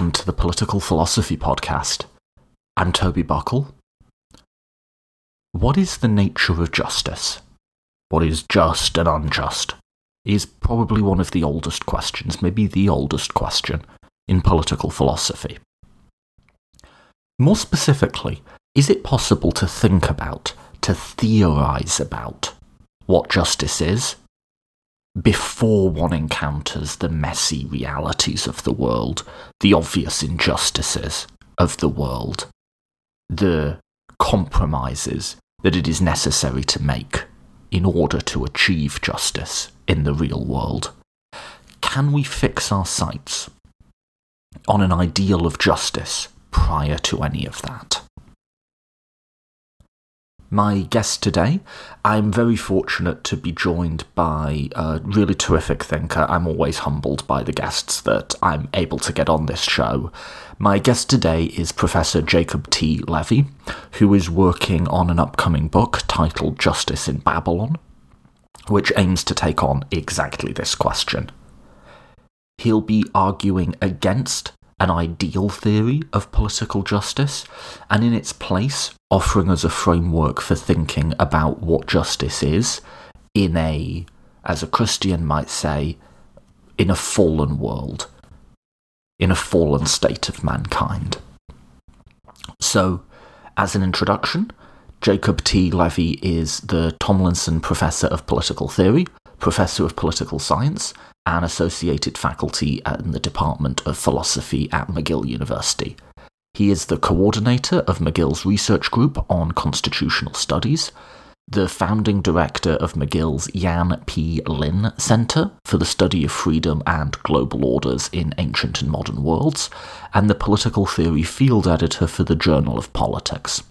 welcome to the Political Philosophy Podcast. I'm Toby Buckle. What is the nature of justice? What is just and unjust? Is probably one of the oldest questions, maybe the oldest question, in political philosophy. More specifically, is it possible to think about, to theorize about, what justice is before one encounters the messy realities of the world, the obvious injustices of the world, the compromises that it is necessary to make in order to achieve justice in the real world? Can we fix our sights on an ideal of justice prior to any of that? My guest today. I'm very fortunate to be joined by a really terrific thinker. I'm always humbled by the guests that I'm able to get on this show. My guest today is Professor Jacob T. Levy, who is working on an upcoming book titled Justice in Babylon, which aims to take on exactly this question. He'll be arguing against an ideal theory of political justice, and in its place, offering us a framework for thinking about what justice is in a, as a Christian might say, in a fallen world, in a fallen state of mankind. So, as an introduction, Jacob T. Levy is the Tomlinson Professor of Political Theory, Professor of Political Science, and Associated Faculty in the Department of Philosophy at McGill University. He is the coordinator of McGill's research group on constitutional studies, the founding director of McGill's Yan P. Lin Center for the Study of Freedom and Global Orders in Ancient and Modern Worlds, and the political theory field editor for the Journal of Politics.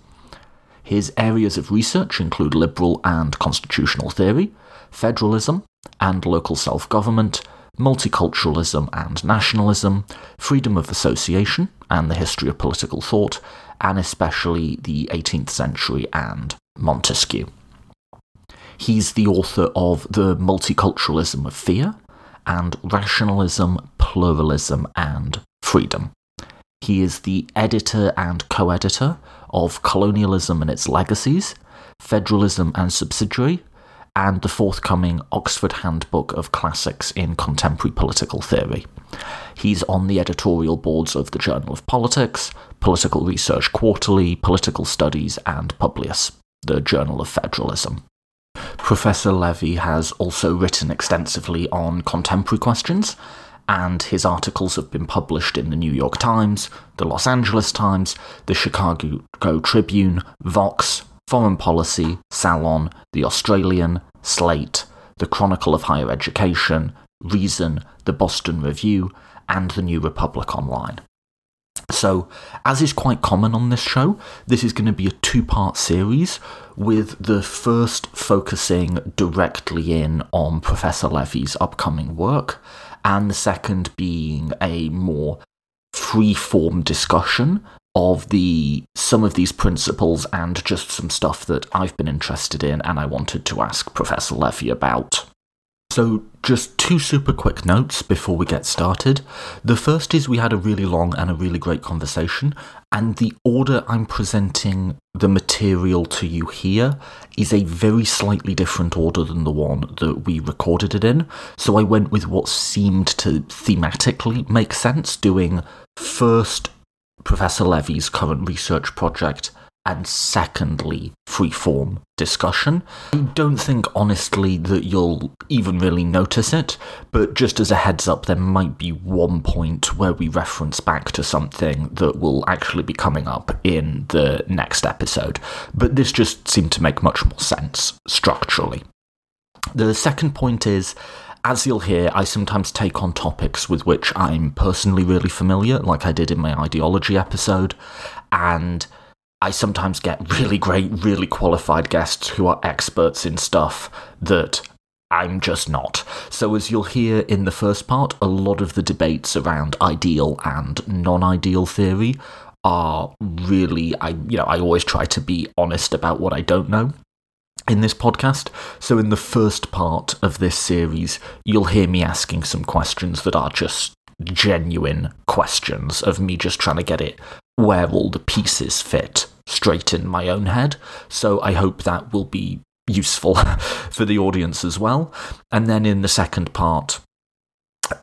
His areas of research include liberal and constitutional theory, federalism, and local self government, multiculturalism and nationalism, freedom of association and the history of political thought, and especially the 18th century and Montesquieu. He's the author of The Multiculturalism of Fear and Rationalism, Pluralism, and Freedom. He is the editor and co editor of Colonialism and Its Legacies, Federalism and Subsidiarity, and the forthcoming Oxford Handbook of Classics in Contemporary Political Theory. He's on the editorial boards of the Journal of Politics, Political Research Quarterly, Political Studies, and Publius, the Journal of Federalism. Professor Levy has also written extensively on contemporary questions, and his articles have been published in the New York Times, the Los Angeles Times, the Chicago Tribune, Vox, Foreign Policy, Salon, The Australian, Slate, The Chronicle of Higher Education, Reason, The Boston Review, and The New Republic Online. So, as is quite common on this show, this is going to be a two part series, with the first focusing directly in on Professor Levy's upcoming work, and the second being a more free form discussion of the some of these principles and just some stuff that I've been interested in and I wanted to ask Professor Levy about. So, just two super quick notes before we get started. The first is we had a really long and a really great conversation, and the order I'm presenting the material to you here is a very slightly different order than the one that we recorded it in. So, I went with what seemed to thematically make sense, doing first Professor Levy's current research project, and secondly, freeform discussion. I don't think, honestly, that you'll even really notice it, but just as a heads up, there might be one point where we reference back to something that will actually be coming up in the next episode. But this just seemed to make much more sense structurally. The second point is as you'll hear, I sometimes take on topics with which I'm personally really familiar, like I did in my ideology episode, and I sometimes get really great, really qualified guests who are experts in stuff that I'm just not. So, as you'll hear in the first part, a lot of the debates around ideal and non ideal theory are really, I, you know, I always try to be honest about what I don't know in this podcast. So, in the first part of this series, you'll hear me asking some questions that are just genuine questions of me just trying to get it where all the pieces fit straight in my own head. So I hope that will be useful for the audience as well. And then in the second part,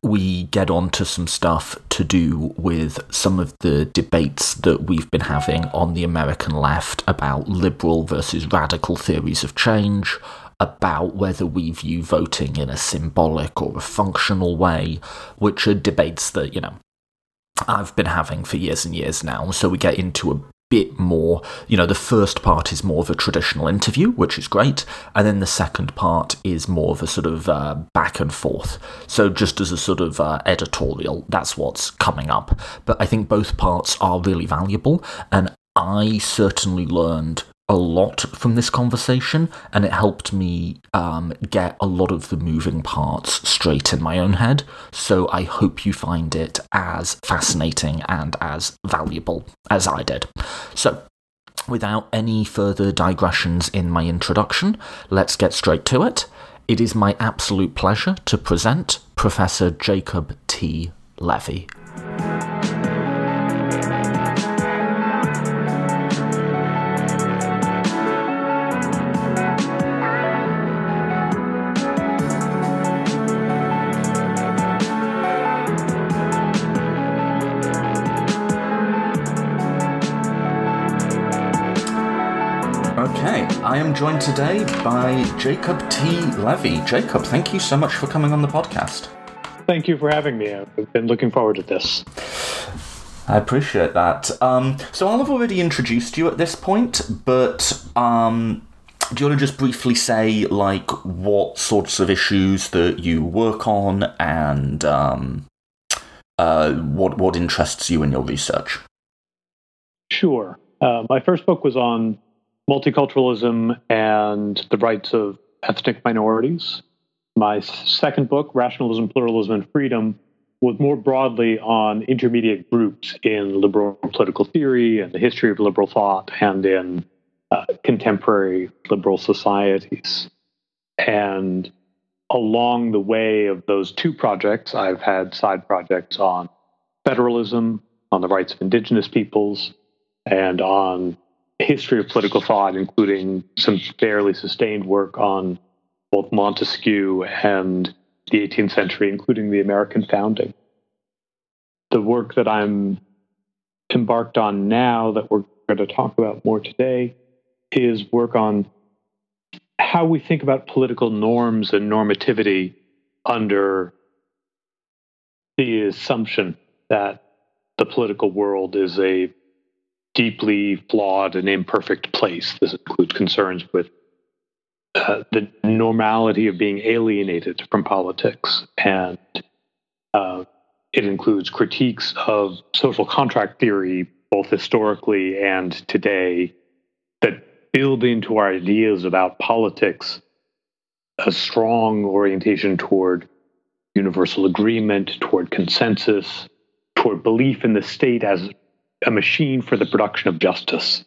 we get on to some stuff to do with some of the debates that we've been having on the American left about liberal versus radical theories of change, about whether we view voting in a symbolic or a functional way, which are debates that, you know, I've been having for years and years now. So we get into a bit more. You know, the first part is more of a traditional interview, which is great, and then the second part is more of a sort of uh, back and forth. So, just as a sort of uh, editorial, that's what's coming up. But I think both parts are really valuable, and I certainly learned a lot from this conversation, and it helped me um, get a lot of the moving parts straight in my own head. So I hope you find it as fascinating and as valuable as I did. So, without any further digressions in my introduction, let's get straight to it. It is my absolute pleasure to present Professor Jacob T. Levy. Joined today by Jacob T. Levy. Jacob, thank you so much for coming on the podcast. Thank you for having me. I've been looking forward to this. I appreciate that. Um, so I'll have already introduced you at this point, but um, do you want to just briefly say like what sorts of issues that you work on and um, uh, what what interests you in your research? Sure. Uh, my first book was on multiculturalism and the rights of ethnic minorities. My second book, Rationalism, Pluralism, and Freedom, was more broadly on intermediate groups in liberal political theory and the history of liberal thought and in uh, contemporary liberal societies. And along the way of those two projects, I've had side projects on federalism, on the rights of indigenous peoples, and on history of political thought, including some fairly sustained work on both Montesquieu and the 18th century, including the American founding. The work that I'm embarked on now, that we're going to talk about more today, is work on how we think about political norms and normativity under the assumption that the political world is a deeply flawed and imperfect place. This includes concerns with uh, the normality of being alienated from politics, and uh, it includes critiques of social contract theory, both historically and today, that build into our ideas about politics a strong orientation toward universal agreement, toward consensus, toward belief in the state as a machine for the production of justice.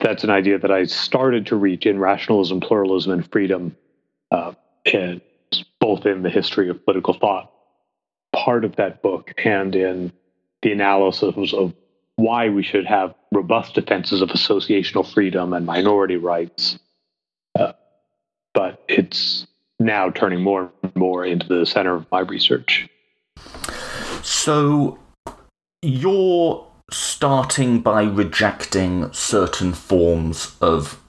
That's an idea that I started to reach in rationalism, pluralism, and freedom, uh, and both in the history of political thought, part of that book, and in the analysis of why we should have robust defenses of associational freedom and minority rights. Uh, but it's now turning more and more into the center of my research. So, your starting by rejecting certain forms of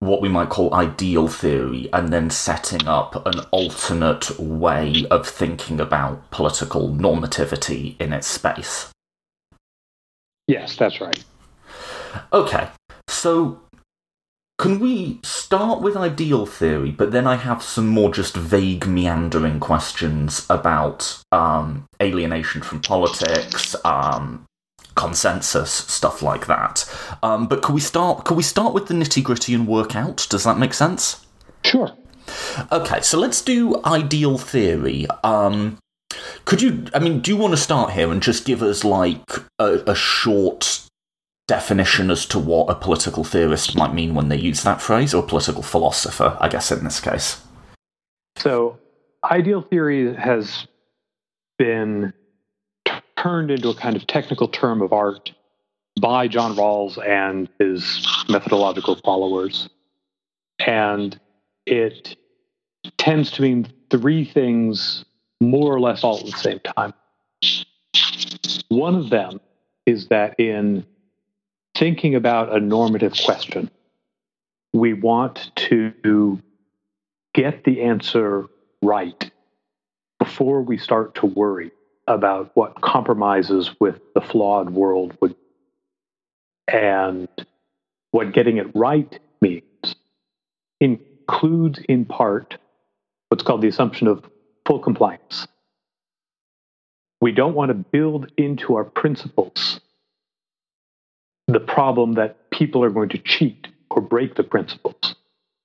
what we might call ideal theory and then setting up an alternate way of thinking about political normativity in its space. Yes, that's right. Okay, so can we start with ideal theory, but then I have some more just vague, meandering questions about um, alienation from politics, um, consensus stuff like that. Um, but could we start? Could we start with the nitty gritty and work out? Does that make sense? Sure. Okay, so let's do ideal theory. Um, could you? I mean, do you want to start here and just give us like a, a short definition as to what a political theorist might mean when they use that phrase, or political philosopher, I guess, in this case? So, ideal theory has been turned into a kind of technical term of art by John Rawls and his methodological followers. And it tends to mean three things more or less all at the same time. One of them is that in thinking about a normative question, we want to get the answer right before we start to worry about what compromises with the flawed world would and what getting it right means includes in part what's called the assumption of full compliance. We don't want to build into our principles the problem that people are going to cheat or break the principles.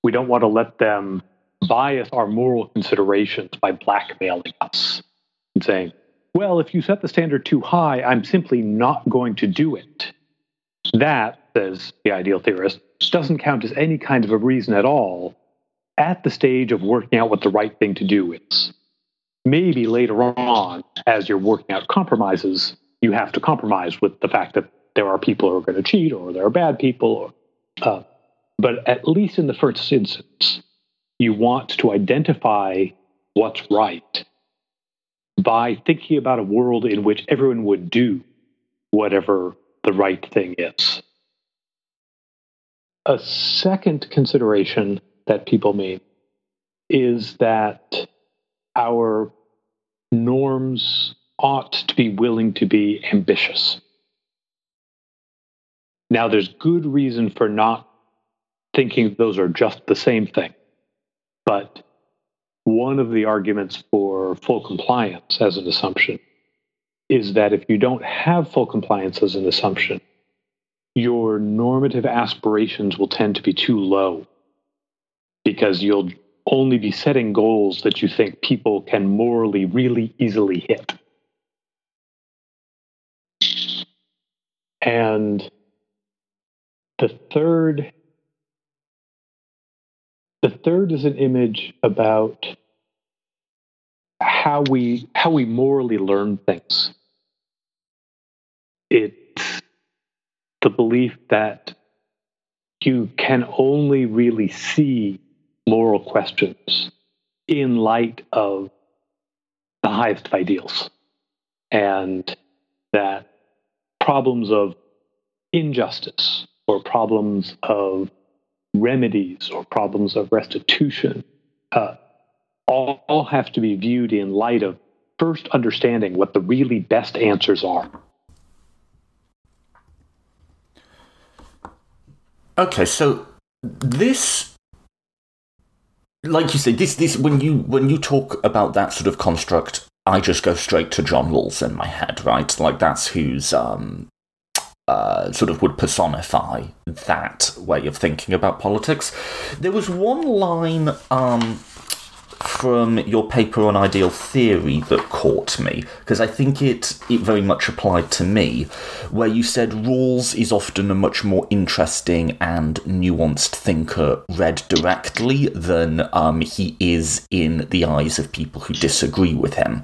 We don't want to let them bias our moral considerations by blackmailing us and saying, well, if you set the standard too high, I'm simply not going to do it. That, says the ideal theorist, doesn't count as any kind of a reason at all at the stage of working out what the right thing to do is. Maybe later on, as you're working out compromises, you have to compromise with the fact that there are people who are going to cheat or there are bad people. Uh, but at least in the first instance, you want to identify what's right by thinking about a world in which everyone would do whatever the right thing is. A second consideration that people make is that our norms ought to be willing to be ambitious. Now, there's good reason for not thinking those are just the same thing. But one of the arguments for full compliance as an assumption is that if you don't have full compliance as an assumption, your normative aspirations will tend to be too low because you'll only be setting goals that you think people can morally really easily hit. And the third the third is an image about how we how we morally learn things. It's the belief that you can only really see moral questions in light of the highest of ideals. And that problems of injustice or problems of remedies or problems of restitution uh, all, all have to be viewed in light of first understanding what the really best answers are. Okay, so this like you say, this this when you when you talk about that sort of construct, I just go straight to John Rawls in my head, right? Like that's who's um, uh, sort of would personify that way of thinking about politics. There was one line um, from your paper on ideal theory that caught me because I think it it very much applied to me, where you said Rawls is often a much more interesting and nuanced thinker read directly than um, he is in the eyes of people who disagree with him.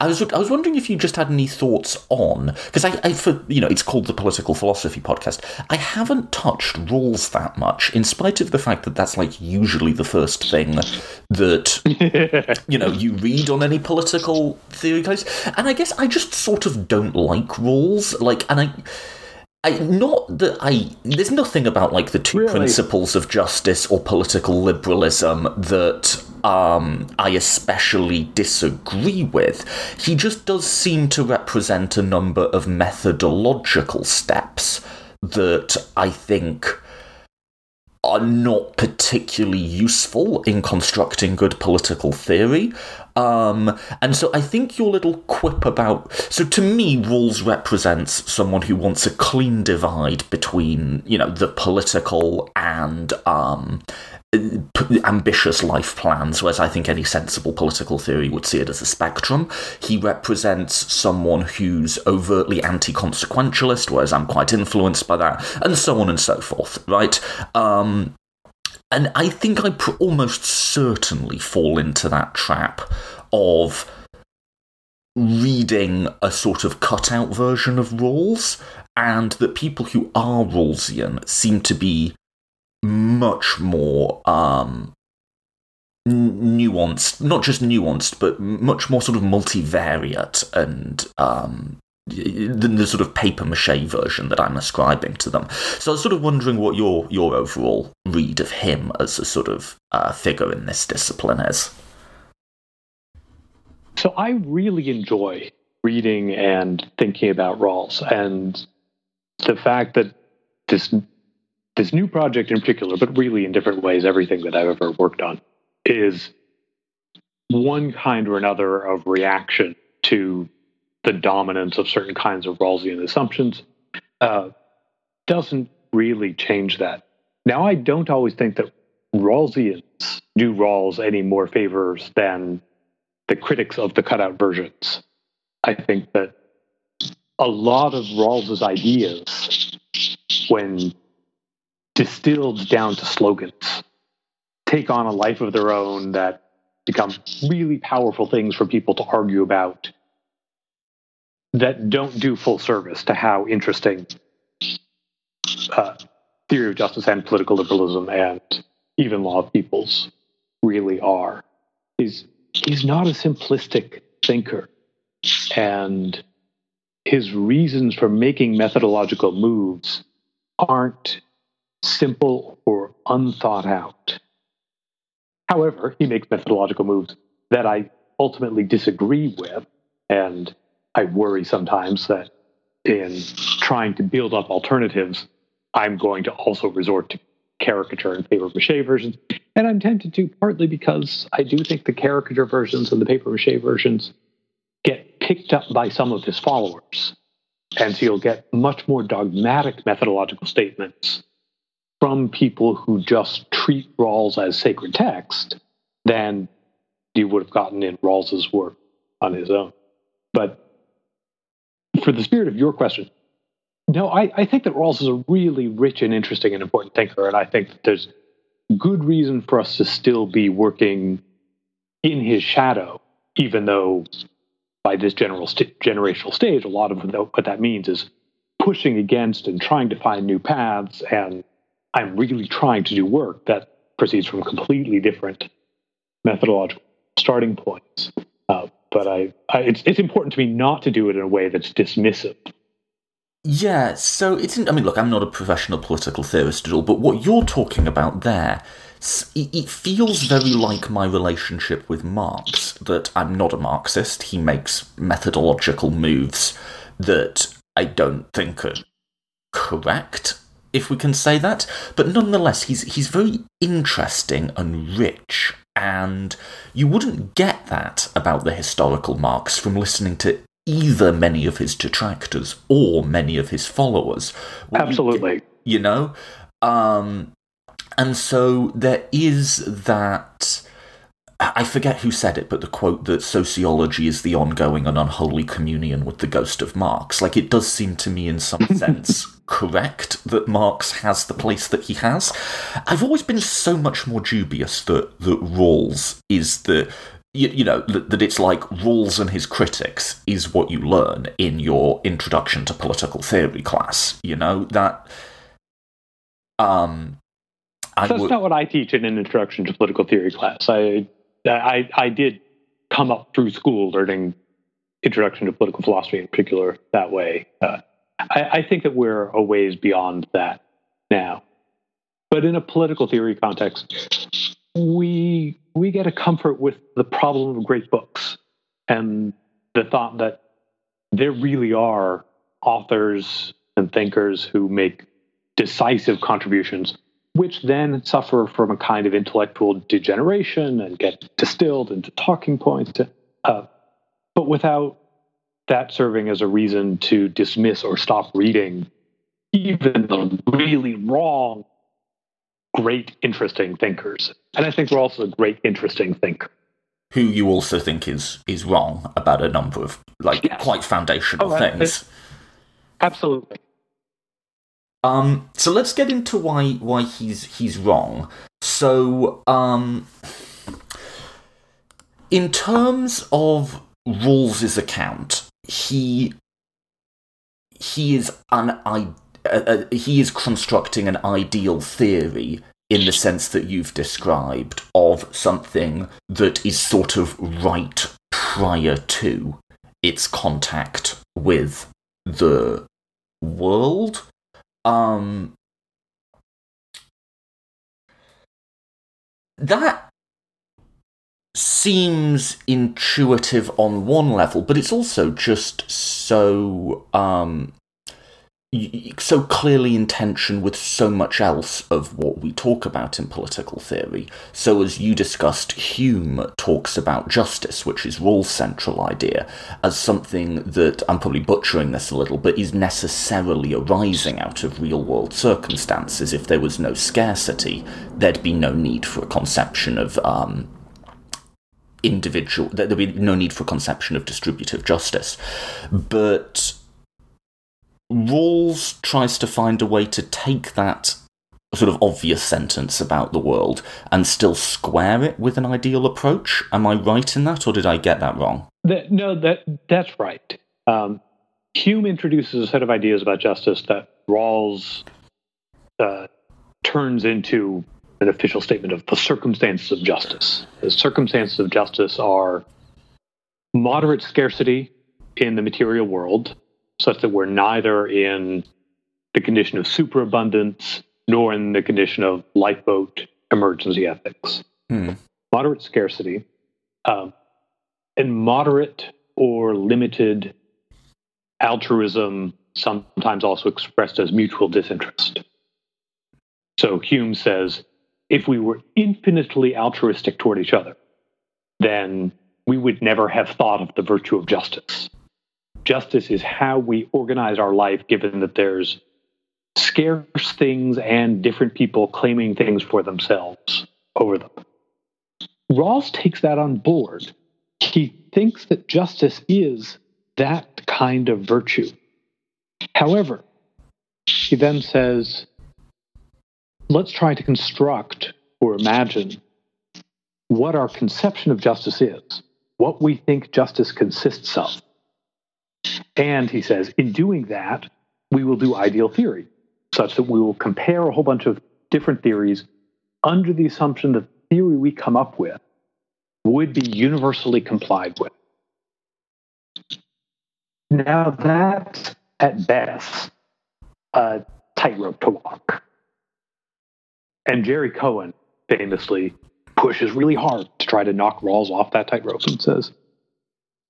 I was I was wondering if you just had any thoughts on because I, I for you know it's called the Political Philosophy Podcast. I haven't touched Rawls that much, in spite of the fact that that's like usually the first thing that you know, you read on any political theory case. And I guess I just sort of don't like Rawls. Like, and I. I, not that I. There's nothing about like the two really? principles of justice or political liberalism that um, I especially disagree with. He just does seem to represent a number of methodological steps that I think are not particularly useful in constructing good political theory. Um, and so I think your little quip about. So to me, Rawls represents someone who wants a clean divide between, you know, the political and um, ambitious life plans, whereas I think any sensible political theory would see it as a spectrum. He represents someone who's overtly anti consequentialist, whereas I'm quite influenced by that, and so on and so forth, right? Um, and I think I pr- almost certainly fall into that trap of reading a sort of cutout version of Rawls, and that people who are Rawlsian seem to be much more um, nuanced, not just nuanced, but much more sort of multivariate and um, than the sort of paper mache version that I'm ascribing to them. So I was sort of wondering what your your overall read of him as a sort of uh, figure in this discipline is. So I really enjoy reading and thinking about Rawls, and the fact that this this new project in particular, but really in different ways, everything that I've ever worked on is one kind or another of reaction to the dominance of certain kinds of Rawlsian assumptions uh, doesn't really change that. Now, I don't always think that Rawlsians do Rawls any more favors than the critics of the cutout versions. I think that a lot of Rawls's ideas, when distilled down to slogans, take on a life of their own that become really powerful things for people to argue about that don't do full service to how interesting uh, theory of justice and political liberalism and even law of peoples really are. He's he's not a simplistic thinker, and his reasons for making methodological moves aren't simple or unthought out. However, he makes methodological moves that I ultimately disagree with, and I worry sometimes that in trying to build up alternatives, I'm going to also resort to caricature and paper mache versions. And I'm tempted to partly because I do think the caricature versions and the paper mache versions get picked up by some of his followers. And so you'll get much more dogmatic methodological statements from people who just treat Rawls as sacred text than you would have gotten in Rawls's work on his own. But for the spirit of your question, no, I, I think that Rawls is a really rich and interesting and important thinker, and I think that there's good reason for us to still be working in his shadow, even though by this general st- generational stage, a lot of what that means is pushing against and trying to find new paths. And I'm really trying to do work that proceeds from completely different methodological starting points. Uh, but I, I, it's it's important to me not to do it in a way that's dismissive. Yeah, so it's. I mean, look, I'm not a professional political theorist at all, but what you're talking about there, it feels very like my relationship with Marx. That I'm not a Marxist. He makes methodological moves that I don't think are correct, if we can say that. But nonetheless, he's he's very interesting and rich and you wouldn't get that about the historical Marx from listening to either many of his detractors or many of his followers. Absolutely. You, you know? Um, and so there is that. I forget who said it, but the quote that sociology is the ongoing and unholy communion with the ghost of Marx. Like, it does seem to me, in some sense, correct that Marx has the place that he has. I've always been so much more dubious that, that Rawls is the you, you, know that it's like Rawls and his critics is what you learn in your introduction to political theory class. You know that. Um, I that's not what I teach in an introduction to political theory class. I I, I did come up through school learning introduction to political philosophy in particular that way. Uh, I, I think that we're a ways beyond that now. But in a political theory context, we we get a comfort with the problem of great books and the thought that there really are authors and thinkers who make decisive contributions which then suffer from a kind of intellectual degeneration and get distilled into talking points. To, uh, but without that serving as a reason to dismiss or stop reading even the really wrong, great, interesting thinkers. And I think we're also a great, interesting thinker. Who you also think is is wrong about a number of like yes. quite foundational oh, things. Absolutely. Um, so let's get into why why he's he's wrong. So, um, in terms of Rawls's account, he he is an uh, uh, he is constructing an ideal theory in the sense that you've described of something that is sort of right prior to its contact with the world. Um, that seems intuitive on one level, but it's also just so um, so clearly in tension with so much else of what we talk about in political theory. So, as you discussed, Hume talks about justice, which is Rawls' central idea, as something that I'm probably butchering this a little, but is necessarily arising out of real world circumstances. If there was no scarcity, there'd be no need for a conception of um, individual, there'd be no need for a conception of distributive justice. But Rawls tries to find a way to take that sort of obvious sentence about the world and still square it with an ideal approach. Am I right in that, or did I get that wrong? That, no, that that's right. Um, Hume introduces a set of ideas about justice that Rawls uh, turns into an official statement of the circumstances of justice. The circumstances of justice are moderate scarcity in the material world, such that we're neither in the condition of superabundance nor in the condition of lifeboat emergency ethics. Hmm. Moderate scarcity um, and moderate or limited altruism, sometimes also expressed as mutual disinterest. So Hume says if we were infinitely altruistic toward each other, then we would never have thought of the virtue of justice justice is how we organize our life, given that there's scarce things and different people claiming things for themselves over them. Rawls takes that on board. He thinks that justice is that kind of virtue. However, he then says, let's try to construct or imagine what our conception of justice is, what we think justice consists of. And he says, in doing that, we will do ideal theory, such that we will compare a whole bunch of different theories under the assumption that the theory we come up with would be universally complied with. Now, that's at best a tightrope to walk. And Jerry Cohen famously pushes really hard to try to knock Rawls off that tightrope and says,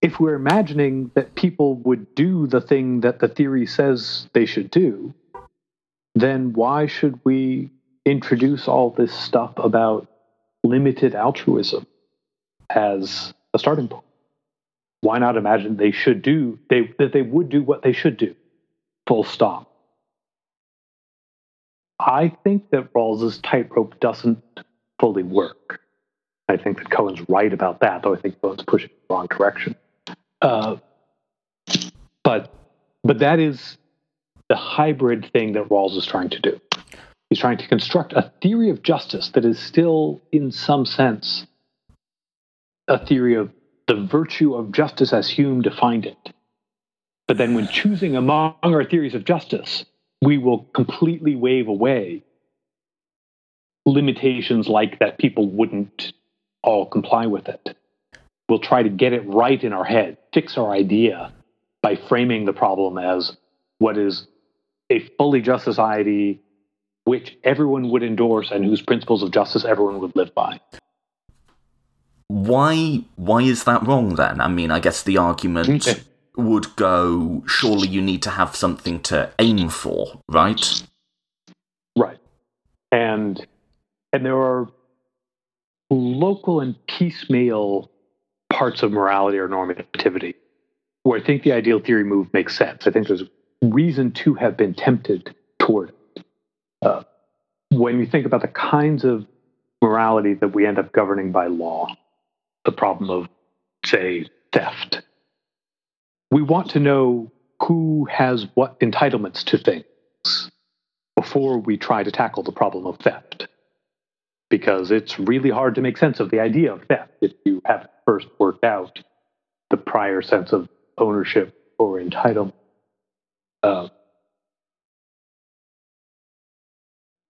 if we're imagining that people would do the thing that the theory says they should do, then why should we introduce all this stuff about limited altruism as a starting point? Why not imagine they should do they that they would do what they should do? Full stop. I think that Rawls's tightrope doesn't fully work. I think that Cohen's right about that, though I think Cohen's pushing the wrong direction. Uh, but but that is the hybrid thing that Rawls is trying to do. He's trying to construct a theory of justice that is still, in some sense, a theory of the virtue of justice as Hume defined it. But then, when choosing among our theories of justice, we will completely wave away limitations like that people wouldn't all comply with it we'll try to get it right in our head, fix our idea by framing the problem as what is a fully just society which everyone would endorse and whose principles of justice everyone would live by. Why why is that wrong then? I mean, I guess the argument would go surely you need to have something to aim for, right? Right. And and there are local and piecemeal parts of morality or normativity where I think the ideal theory move makes sense. I think there's reason to have been tempted toward it. Uh, when you think about the kinds of morality that we end up governing by law, the problem of, say, theft, we want to know who has what entitlements to things before we try to tackle the problem of theft because it's really hard to make sense of the idea of theft if you haven't first worked out the prior sense of ownership or entitlement. Uh,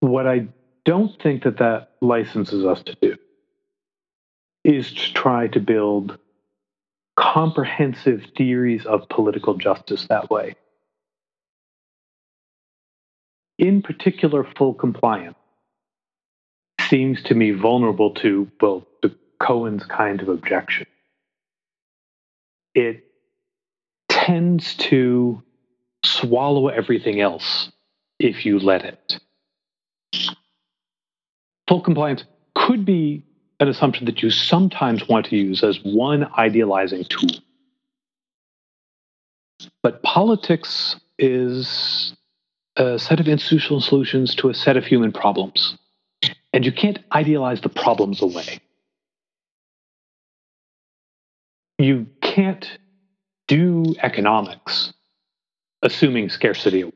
what I don't think that that licenses us to do is to try to build comprehensive theories of political justice that way. In particular, full compliance seems to me vulnerable to, well, the Cohen's kind of objection. It tends to swallow everything else if you let it. Full compliance could be an assumption that you sometimes want to use as one idealizing tool. But politics is a set of institutional solutions to a set of human problems. And you can't idealize the problems away. You can't do economics assuming scarcity away.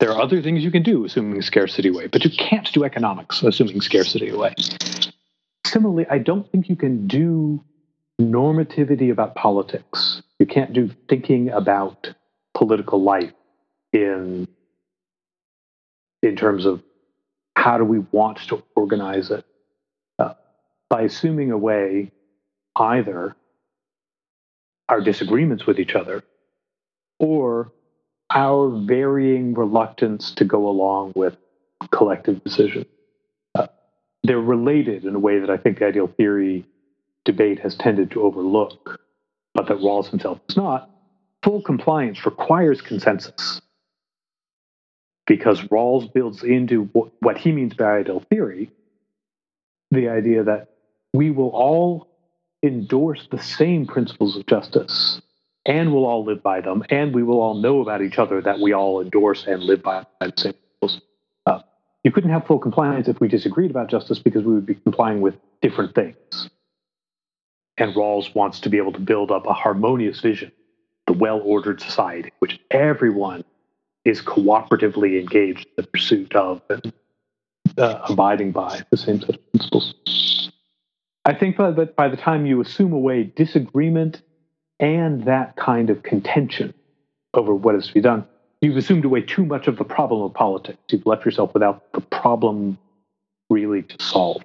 There are other things you can do assuming scarcity away, but you can't do economics assuming scarcity away. Similarly, I don't think you can do normativity about politics. You can't do thinking about political life in in terms of how do we want to organize it uh, by assuming away either our disagreements with each other or our varying reluctance to go along with collective decision. Uh, they're related in a way that I think the ideal theory debate has tended to overlook, but that Rawls himself does not. Full compliance requires consensus because Rawls builds into what he means by ideal theory the idea that we will all endorse the same principles of justice and we'll all live by them and we will all know about each other that we all endorse and live by the same principles. Uh, you couldn't have full compliance if we disagreed about justice because we would be complying with different things. And Rawls wants to be able to build up a harmonious vision, the well ordered society, which everyone is cooperatively engaged in the pursuit of and uh, abiding by the same set of principles. I think that by the time you assume away disagreement and that kind of contention over what is to be done, you've assumed away too much of the problem of politics. You've left yourself without the problem really to solve.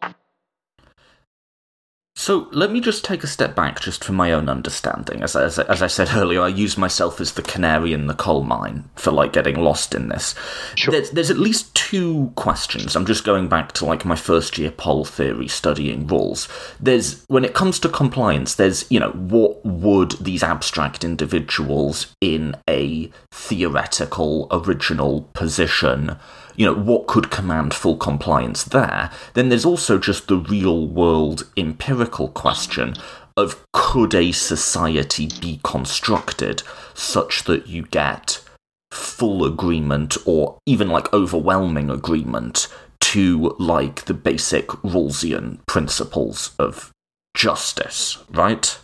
So let me just take a step back, just for my own understanding. As, as, as I said earlier, I use myself as the canary in the coal mine for like getting lost in this. Sure. There's, there's at least two questions. I'm just going back to like my first year pol theory studying Rawls. There's when it comes to compliance, there's you know what would these abstract individuals in a theoretical original position you know, what could command full compliance there, then there's also just the real world empirical question of could a society be constructed such that you get full agreement or even like overwhelming agreement to like the basic Rawlsian principles of justice, right?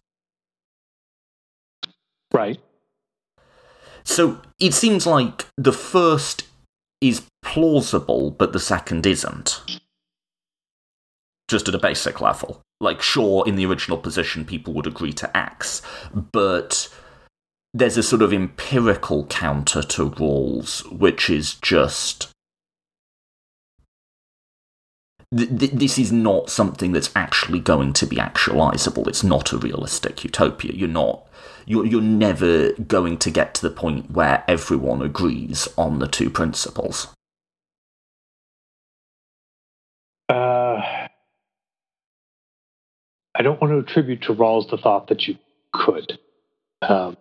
Right. So it seems like the first is plausible, but the second isn't. Just at a basic level. Like, sure, in the original position, people would agree to X, but there's a sort of empirical counter to Rawls, which is just. Th- this is not something that's actually going to be actualizable. It's not a realistic utopia. You're not you're, you're never going to get to the point where everyone agrees on the two principles. I don't want to attribute to Rawls the thought that you could. Um,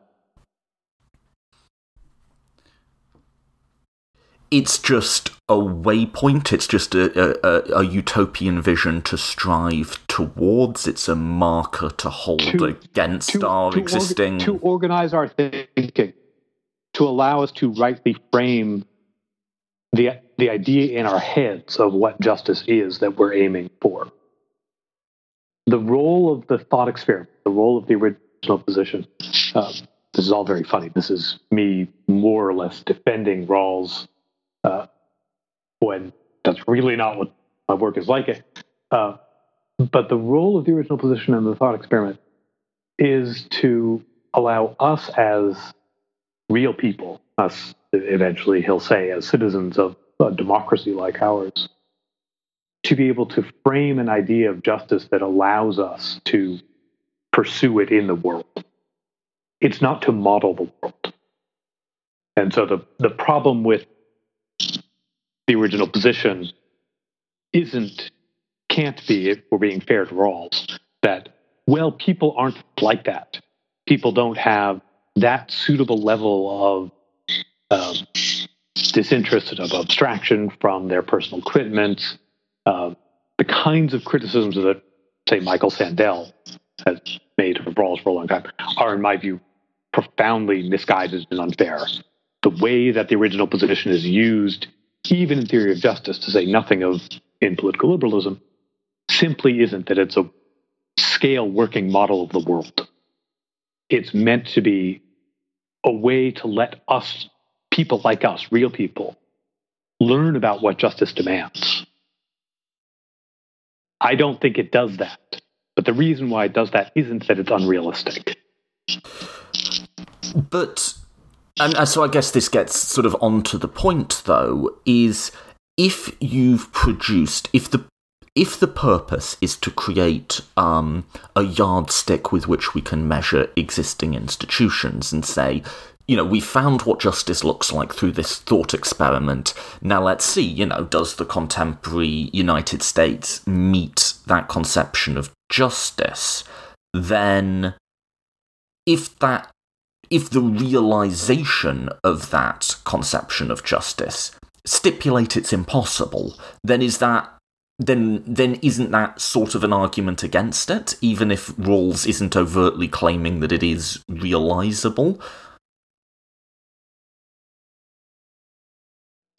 it's just a waypoint. It's just a, a, a, utopian vision to strive towards. It's a marker to hold to, against to, our to existing. Orga- to organize our thinking, to allow us to rightly frame the the idea in our heads of what justice is that we're aiming for. The role of the thought experiment, the role of the original position. Uh, this is all very funny. This is me more or less defending Rawls uh, when that's really not what my work is like. Uh, but the role of the original position in the thought experiment is to allow us as real people, us eventually he'll say as citizens of a democracy like ours, to be able to frame an idea of justice that allows us to pursue it in the world. It's not to model the world. And so the, the problem with the original position isn't, can't be, if we're being fair to Rawls, that, well, people aren't like that. People don't have that suitable level of um, disinterest, of abstraction from their personal commitments, uh, the kinds of criticisms that, say, Michael Sandel has made of Rawls for a long time are, in my view, profoundly misguided and unfair. The way that the original position is used, even in theory of justice, to say nothing of in political liberalism, simply isn't that it's a scale working model of the world. It's meant to be a way to let us, people like us, real people, learn about what justice demands. I don't think it does that. But the reason why it does that isn't that it's unrealistic. But, and, so I guess this gets sort of onto the point, though, is if you've produced, if the if the purpose is to create um, a yardstick with which we can measure existing institutions and say, you know, we found what justice looks like through this thought experiment. Now let's see, you know, does the contemporary United States meet that conception of justice? Then, if that, if the realization of that conception of justice stipulate it's impossible, then is that then then isn't that sort of an argument against it, even if Rawls isn't overtly claiming that it is realizable?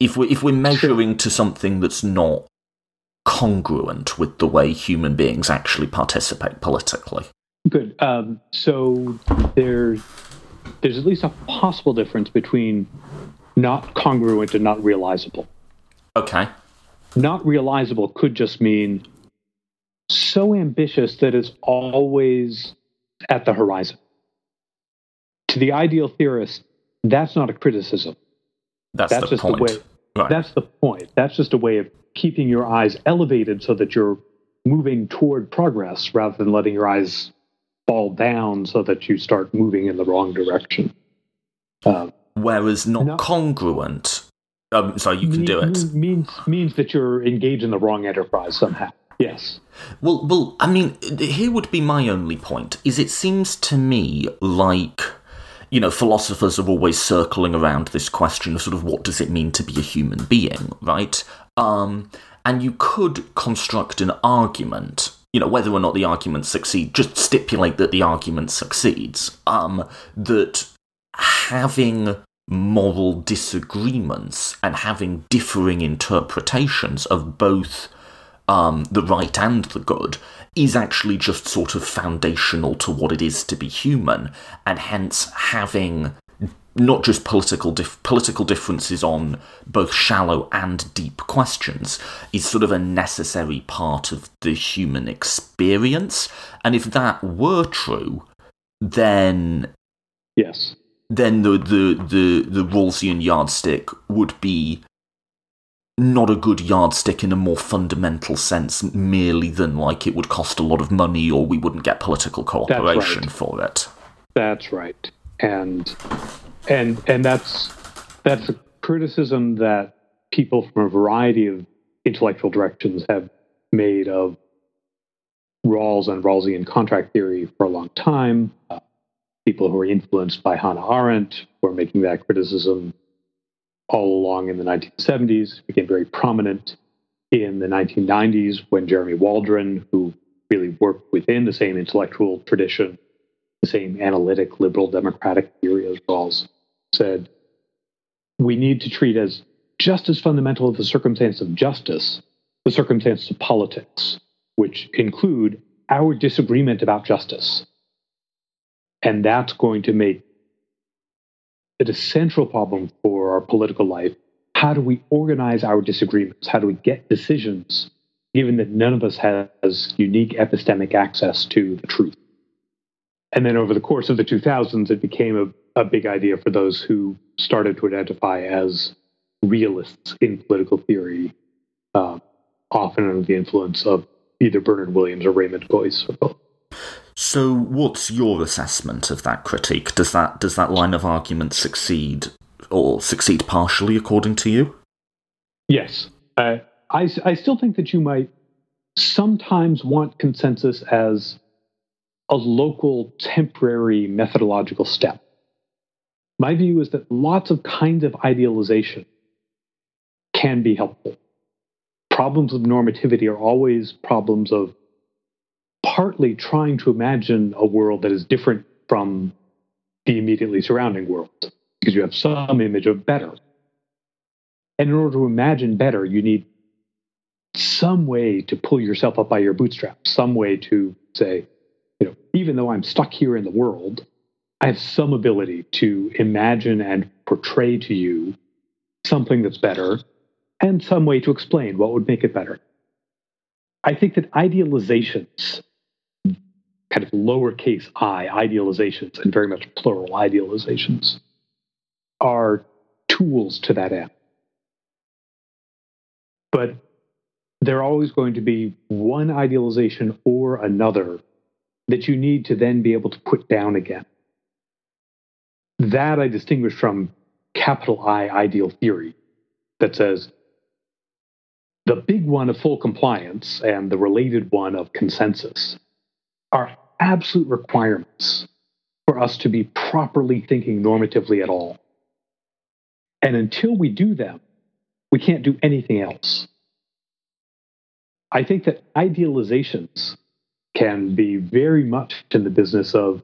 If we if we're measuring to something that's not congruent with the way human beings actually participate politically. Good. Um, so there's there's at least a possible difference between not congruent and not realizable. Okay not realizable could just mean so ambitious that it's always at the horizon. To the ideal theorist, that's not a criticism. That's, that's just point. way. Right. That's the point. That's just a way of keeping your eyes elevated so that you're moving toward progress rather than letting your eyes fall down so that you start moving in the wrong direction. Uh, Whereas not, not congruent um, so you can do it. Means means that you're engaged in the wrong enterprise somehow. Yes. Well, well, I mean, here would be my only point: is it seems to me like you know philosophers are always circling around this question of sort of what does it mean to be a human being, right? Um, and you could construct an argument you know, whether or not the argument succeeds, just stipulate that the argument succeeds. Um, that having moral disagreements and having differing interpretations of both um, the right and the good is actually just sort of foundational to what it is to be human, and hence having not just political dif- political differences on both shallow and deep questions is sort of a necessary part of the human experience. And if that were true, then yes, then the, the, the, the Rawlsian yardstick would be not a good yardstick in a more fundamental sense, merely than like it would cost a lot of money or we wouldn't get political cooperation right. for it. That's right. And and and that's that's a criticism that people from a variety of intellectual directions have made of Rawls and Rawlsian contract theory for a long time. Uh, people who were influenced by Hannah Arendt were making that criticism all along in the 1970s. Became very prominent in the 1990s when Jeremy Waldron, who really worked within the same intellectual tradition, the same analytic liberal democratic theory as Rawls, said, we need to treat as just as fundamental the circumstance of justice, the circumstance of politics, which include our disagreement about justice. And that's going to make it a central problem for our political life. How do we organize our disagreements? How do we get decisions, given that none of us has unique epistemic access to the truth? and then over the course of the 2000s, it became a, a big idea for those who started to identify as realists in political theory, uh, often under the influence of either Bernard Williams or Raymond Geuss. So, what's your assessment of that critique? Does that does that line of argument succeed, or succeed partially, according to you? Yes, uh, I I still think that you might sometimes want consensus as a local, temporary methodological step. My view is that lots of kinds of idealization can be helpful. Problems of normativity are always problems of partly trying to imagine a world that is different from the immediately surrounding world, because you have some image of better. And in order to imagine better, you need some way to pull yourself up by your bootstraps, some way to say, you know, even though I'm stuck here in the world, I have some ability to imagine and portray to you something that's better and some way to explain what would make it better. I think that idealizations, kind of lowercase i idealizations, and very much plural idealizations, are tools to that end. But they're always going to be one idealization or another that you need to then be able to put down again. That I distinguish from capital I ideal theory that says the big one of full compliance and the related one of consensus are absolute requirements for us to be properly thinking normatively at all. And until we do them, we can't do anything else. I think that idealizations can be very much in the business of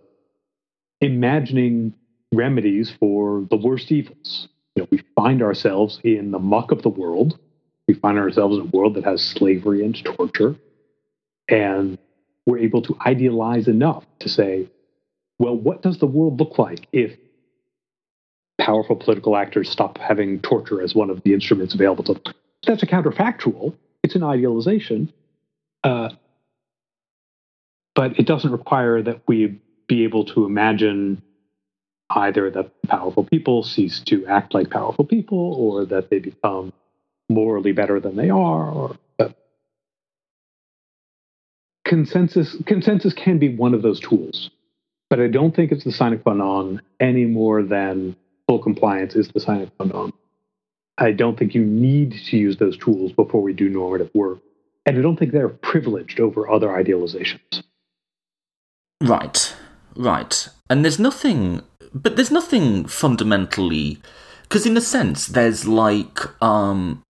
imagining remedies for the worst evils. You know, we find ourselves in the muck of the world. We find ourselves in a world that has slavery and torture. And we're able to idealize enough to say, well, what does the world look like if powerful political actors stop having torture as one of the instruments available to them? That's a counterfactual. It's an idealization. Uh, but it doesn't require that we be able to imagine either that powerful people cease to act like powerful people or that they become morally better than they are or consensus consensus can be one of those tools but i don't think it's the sine qua non any more than full compliance is the sine qua non i don't think you need to use those tools before we do normative work and i don't think they're privileged over other idealizations Right, right. And there's nothing, but there's nothing fundamentally, because in a sense, there's like, um,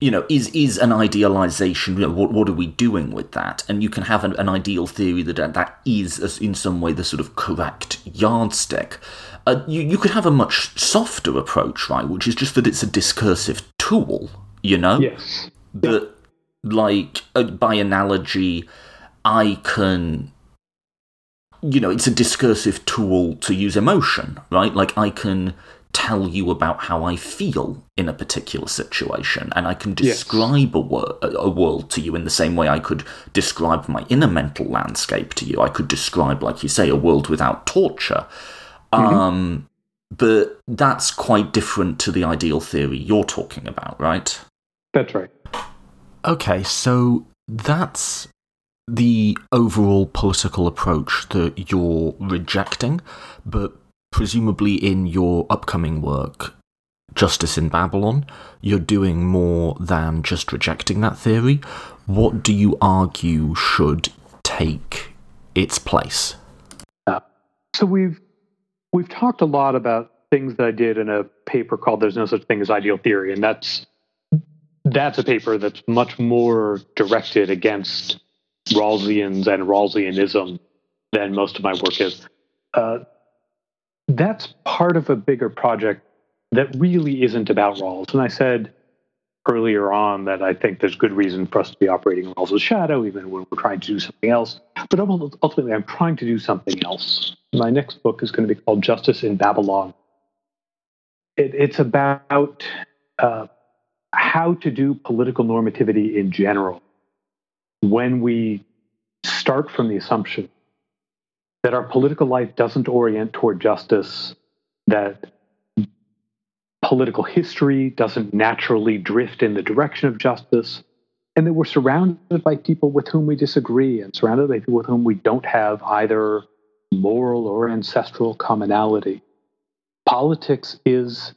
you know, is is an idealization? You know, what what are we doing with that? And you can have an, an ideal theory that that is in some way the sort of correct yardstick. Uh, you you could have a much softer approach, right? Which is just that it's a discursive tool. You know, yes, that like uh, by analogy, I can you know, it's a discursive tool to use emotion, right? Like I can tell you about how I feel in a particular situation, and I can describe yes. a, wor- a world to you in the same way I could describe my inner mental landscape to you. I could describe, like you say, a world without torture. Mm-hmm. Um, but that's quite different to the ideal theory you're talking about, right? That's right. Okay, so that's the overall political approach that you're rejecting, but presumably in your upcoming work, Justice in Babylon, you're doing more than just rejecting that theory. What do you argue should take its place? Uh, so we've we've talked a lot about things that I did in a paper called "There's No Such Thing as Ideal Theory," and that's that's a paper that's much more directed against Rawlsians and Rawlsianism than most of my work is. Uh, that's part of a bigger project that really isn't about Rawls. And I said earlier on that I think there's good reason for us to be operating Rawls' shadow, even when we're trying to do something else. But ultimately, I'm trying to do something else. My next book is going to be called Justice in Babylon. It, it's about uh, how to do political normativity in general when we start from the assumption that our political life doesn't orient toward justice, that political history doesn't naturally drift in the direction of justice, and that we're surrounded by people with whom we disagree and surrounded by people with whom we don't have either moral or ancestral commonality. Politics is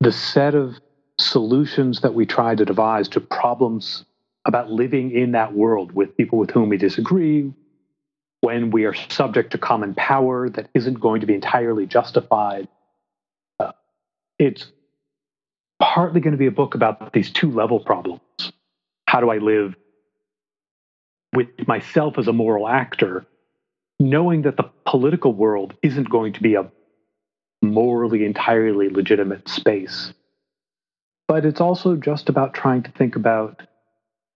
the set of solutions that we try to devise to problems about living in that world with people with whom we disagree, when we are subject to common power that isn't going to be entirely justified. Uh, it's partly going to be a book about these two level problems. How do I live with myself as a moral actor, knowing that the political world isn't going to be a morally entirely legitimate space? But it's also just about trying to think about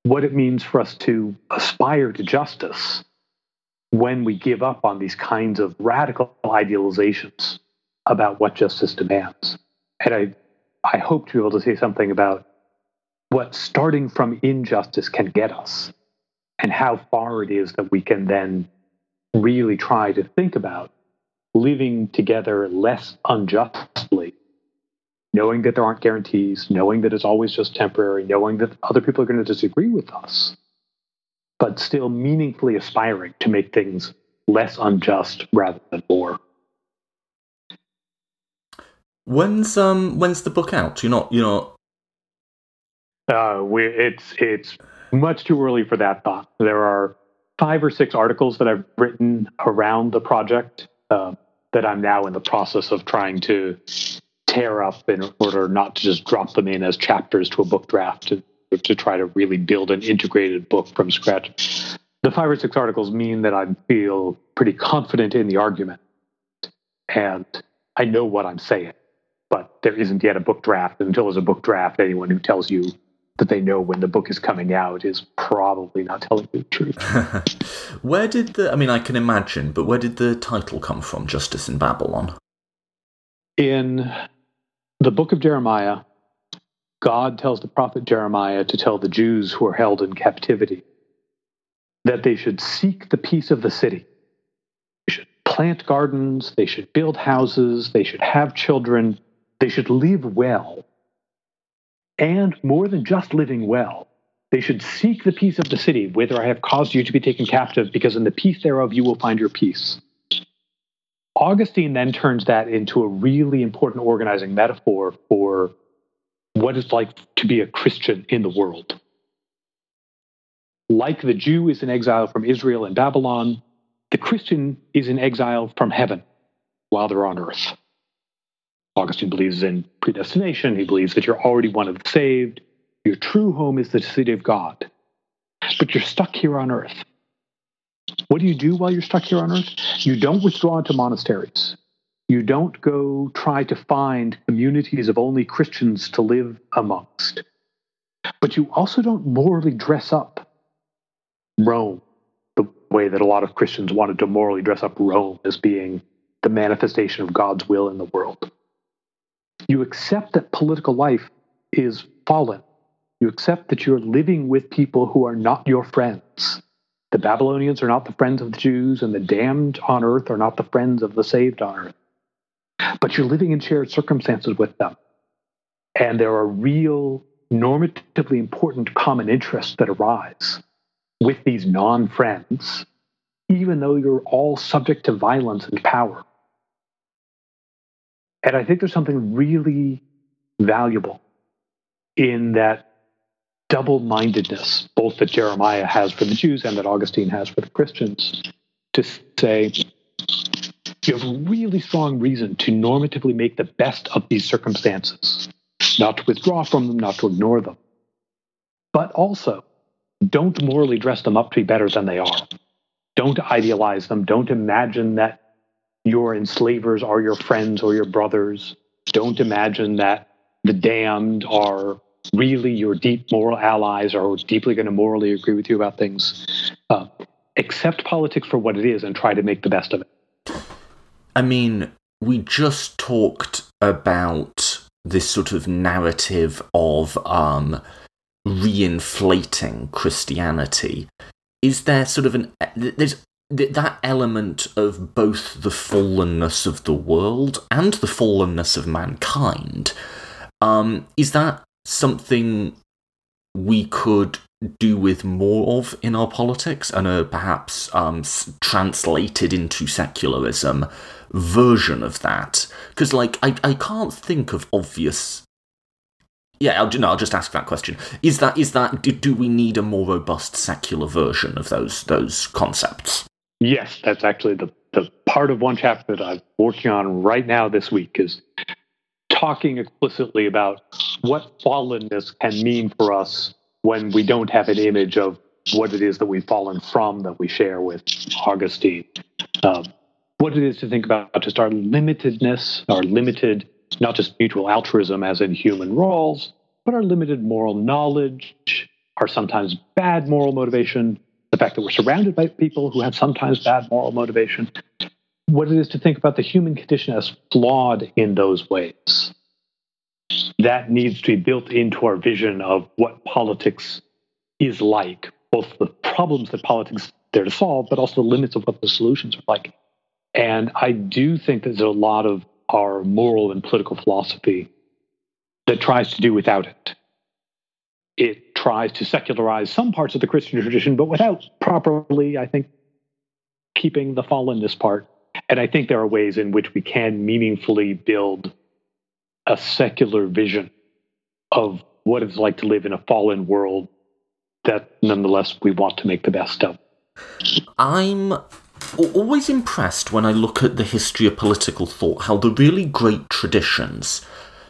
what it means for us to aspire to justice when we give up on these kinds of radical idealizations about what justice demands. And I, I hope to be able to say something about what starting from injustice can get us and how far it is that we can then really try to think about living together less unjustly, knowing that there aren't guarantees, knowing that it's always just temporary, knowing that other people are going to disagree with us but still meaningfully aspiring to make things less unjust rather than more. When's um when's the book out? You're not you're not. Uh, we it's it's much too early for that thought. There are five or six articles that I've written around the project uh, that I'm now in the process of trying to tear up in order not to just drop them in as chapters to a book draft to try to really build an integrated book from scratch. The five or six articles mean that I feel pretty confident in the argument and I know what I'm saying, but there isn't yet a book draft. Until there's a book draft, anyone who tells you that they know when the book is coming out is probably not telling you the truth. where did the, I mean, I can imagine, but where did the title come from, Justice in Babylon? In the book of Jeremiah, God tells the prophet Jeremiah to tell the Jews who are held in captivity that they should seek the peace of the city. They should plant gardens, they should build houses, they should have children, they should live well. And more than just living well, they should seek the peace of the city, whither I have caused you to be taken captive, because in the peace thereof you will find your peace. Augustine then turns that into a really important organizing metaphor for what it's like to be a Christian in the world. Like the Jew is in exile from Israel and Babylon, the Christian is in exile from heaven while they're on earth. Augustine believes in predestination. He believes that you're already one of the saved. Your true home is the city of God. But you're stuck here on earth. What do you do while you're stuck here on earth? You don't withdraw into monasteries. You don't go try to find communities of only Christians to live amongst. But you also don't morally dress up Rome the way that a lot of Christians wanted to morally dress up Rome as being the manifestation of God's will in the world. You accept that political life is fallen. You accept that you're living with people who are not your friends. The Babylonians are not the friends of the Jews, and the damned on earth are not the friends of the saved on earth but you're living in shared circumstances with them. And there are real normatively important common interests that arise with these non friends, even though you're all subject to violence and power. And I think there's something really valuable in that double mindedness, both that Jeremiah has for the Jews and that Augustine has for the Christians, to say, you have really strong reason to normatively make the best of these circumstances, not to withdraw from them, not to ignore them. But also, don't morally dress them up to be better than they are. Don't idealize them. Don't imagine that your enslavers are your friends or your brothers. Don't imagine that the damned are really your deep moral allies or deeply going to morally agree with you about things. Uh, accept politics for what it is and try to make the best of it. I mean, we just talked about this sort of narrative of um, reinflating Christianity. Is there sort of an there's that element of both the fallenness of the world and the fallenness of mankind um, is that something we could do with more of in our politics and a perhaps um, translated into secularism version of that. Because like I, I can't think of obvious yeah I'll, no, I'll just ask that question. Is that is that do, do we need a more robust secular version of those those concepts? Yes that's actually the the part of one chapter that i'm working on right now this week is talking explicitly about what fallenness can mean for us when we don't have an image of what it is that we've fallen from that we share with Augustine. Um, what it is to think about just our limitedness, our limited, not just mutual altruism as in human roles, but our limited moral knowledge, our sometimes bad moral motivation, the fact that we're surrounded by people who have sometimes bad moral motivation, what it is to think about the human condition as flawed in those ways. That needs to be built into our vision of what politics is like, both the problems that politics there to solve, but also the limits of what the solutions are like. And I do think that there's a lot of our moral and political philosophy that tries to do without it. It tries to secularize some parts of the Christian tradition, but without properly, I think, keeping the fallenness part and I think there are ways in which we can meaningfully build a secular vision of what it's like to live in a fallen world that nonetheless we want to make the best of. I'm always impressed when I look at the history of political thought how the really great traditions,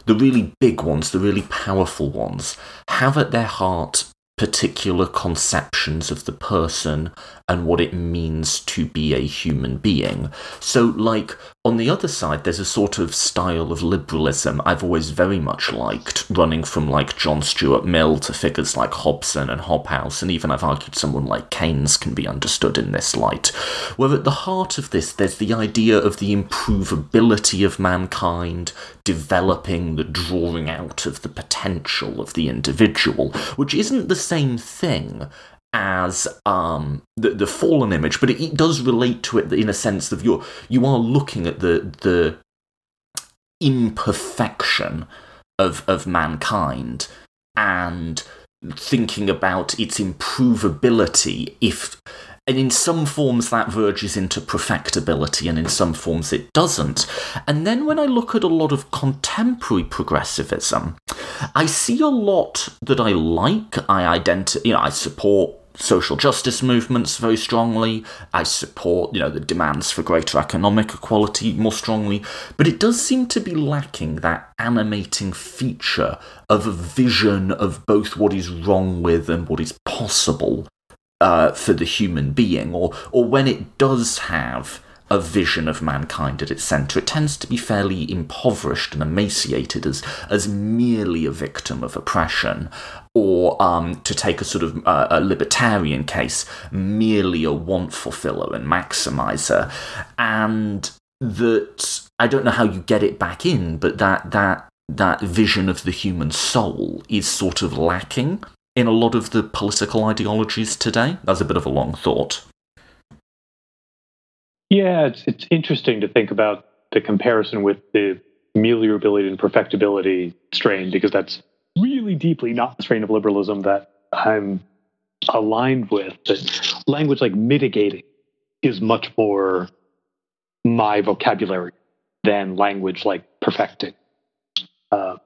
the really big ones, the really powerful ones, have at their heart particular conceptions of the person and what it means to be a human being. So, like, on the other side, there's a sort of style of liberalism I've always very much liked, running from like John Stuart Mill to figures like Hobson and Hobhouse, and even I've argued someone like Keynes can be understood in this light. Where at the heart of this, there's the idea of the improvability of mankind, developing the drawing out of the potential of the individual, which isn't the same thing as um, the the fallen image, but it, it, does relate to it in a sense of you're you are looking at the the imperfection of of mankind and thinking about its improvability if and in some forms that verges into perfectibility and in some forms it doesn't. And then when i look at a lot of contemporary progressivism i see a lot that i like i identify you know i support social justice movements very strongly. I support, you know, the demands for greater economic equality more strongly. But it does seem to be lacking that animating feature of a vision of both what is wrong with and what is possible uh, for the human being, or or when it does have a vision of mankind at its centre. It tends to be fairly impoverished and emaciated as, as merely a victim of oppression, or um, to take a sort of uh, a libertarian case, merely a want fulfiller and maximizer. And that I don't know how you get it back in, but that that that vision of the human soul is sort of lacking in a lot of the political ideologies today. That's a bit of a long thought. Yeah, it's it's interesting to think about the comparison with the meliorability and perfectibility strain because that's really deeply not the strain of liberalism that I'm aligned with. That language like mitigating is much more my vocabulary than language like perfecting. Uh,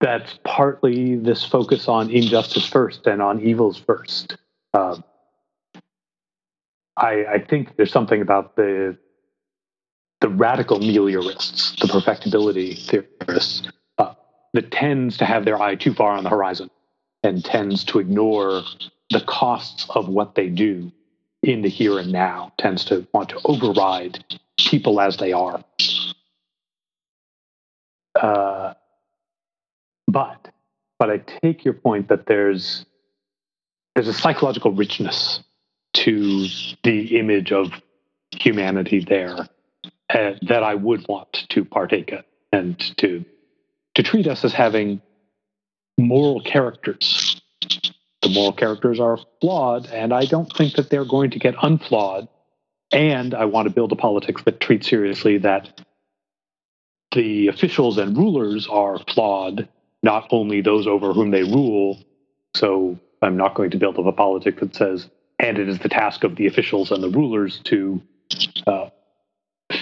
that's partly this focus on injustice first and on evils first. Uh, I, I think there's something about the the radical meliorists, the perfectibility theorists, that tends to have their eye too far on the horizon and tends to ignore the costs of what they do in the here and now, tends to want to override people as they are. Uh, but but I take your point that there's there's a psychological richness to the image of humanity there uh, that I would want to partake in and to to treat us as having moral characters the moral characters are flawed, and I don't think that they're going to get unflawed. And I want to build a politics that treats seriously that the officials and rulers are flawed, not only those over whom they rule. So I'm not going to build up a politic that says, and it is the task of the officials and the rulers to uh,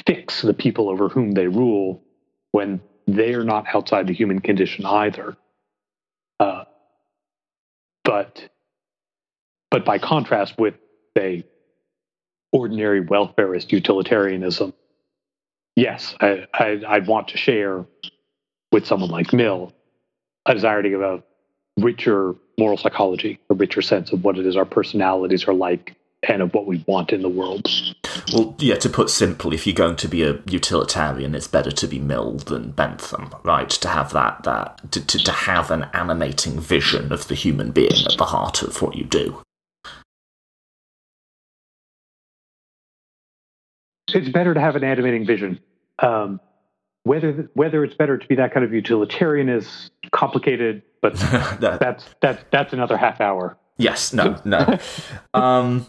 fix the people over whom they rule when they are not outside the human condition either. Uh, but but by contrast with say ordinary welfarist utilitarianism, yes, I, I, would want to share with someone like Mill a desire to give a richer moral psychology, a richer sense of what it is our personalities are like and of what we want in the world. Well, yeah, to put simply, if you're going to be a utilitarian, it's better to be Mill than Bentham, right? To have that, that to, to, to have an animating vision of the human being at the heart of what you do. It's better to have an animating vision. Um, whether whether it's better to be that kind of utilitarian is complicated, but that, that's that's that's another half hour. Yes, no, no. um,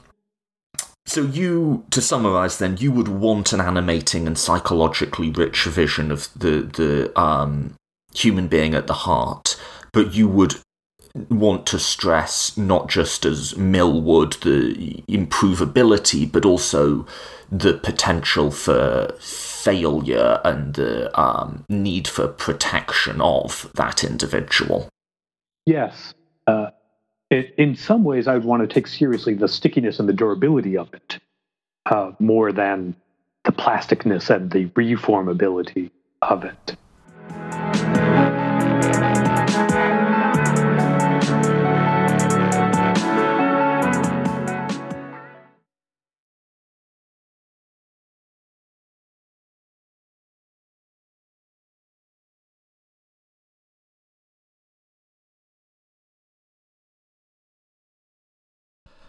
so you, to summarise, then you would want an animating and psychologically rich vision of the the um, human being at the heart, but you would want to stress not just as Mill would the improvability, but also the potential for failure and the um, need for protection of that individual. Yes. Uh, it, in some ways, I would want to take seriously the stickiness and the durability of it uh, more than the plasticness and the reformability of it.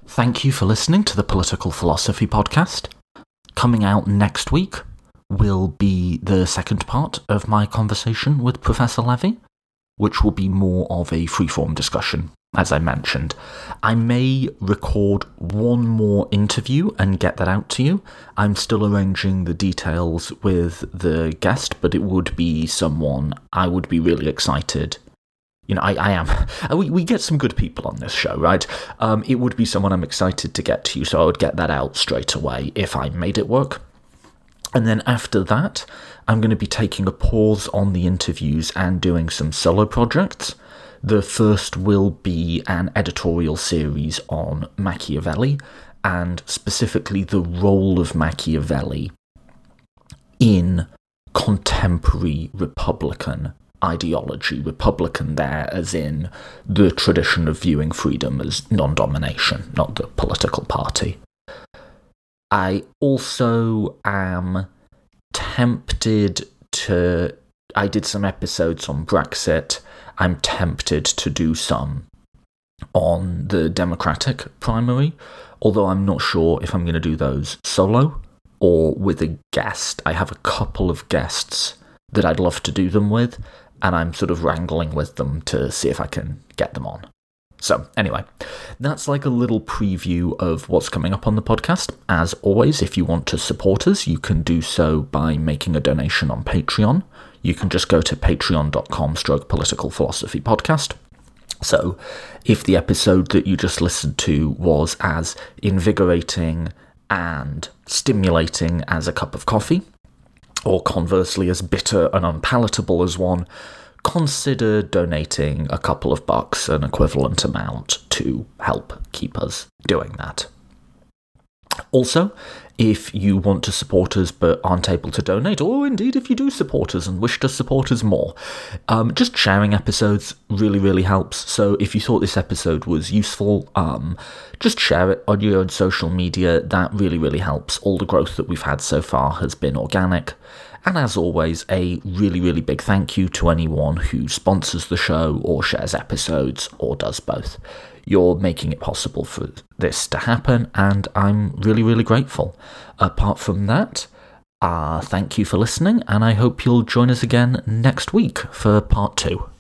Thank you for listening to the Political Philosophy Podcast. Coming out next week will be the second part of my conversation with Professor Levy, which will be more of a freeform discussion, as I mentioned. I may record one more interview and get that out to you. I'm still arranging the details with the guest, but it would be someone I would be really excited you know, I, I am. We, we get some good people on this show, right? Um, it would be someone I'm excited to get to, you. so I would get that out straight away if I made it work. And then after that, I'm going to be taking a pause on the interviews and doing some solo projects. The first will be an editorial series on Machiavelli, and specifically the role of Machiavelli in contemporary Republican ideology, Republican there, as in the tradition of viewing freedom as non domination, not the political party. I also am tempted to. I did some episodes on Brexit. I'm tempted to do some on the Democratic primary, although I'm not sure if I'm going to do those solo or with a guest. I have a couple of guests that I'd love to do them with, and I'm sort of wrangling with them to see if I can get them on. So, anyway, that's like a little preview of what's coming up on the podcast. As always, if you want to support us, you can do so by making a donation on Patreon. You can just go to patreon.com stroke political philosophy podcast. So, if the episode that you just listened to was as invigorating and stimulating as a cup of coffee, or conversely as bitter and unpalatable as one, consider donating a couple of bucks, an equivalent amount, to help keep us doing that. Also, if you want to support us but aren't able to donate, or indeed if you do support us and wish to support us more, um, just sharing episodes really, really helps. So if you thought this episode was useful, um, just share it on your own social media. That really, really helps. All the growth that we've had so far has been organic. And as always, a really, really big thank you to anyone who sponsors the show or shares episodes or does both. You're making it possible for this to happen, and I'm really, really grateful. Apart from that, uh, thank you for listening, and I hope you'll join us again next week for part two.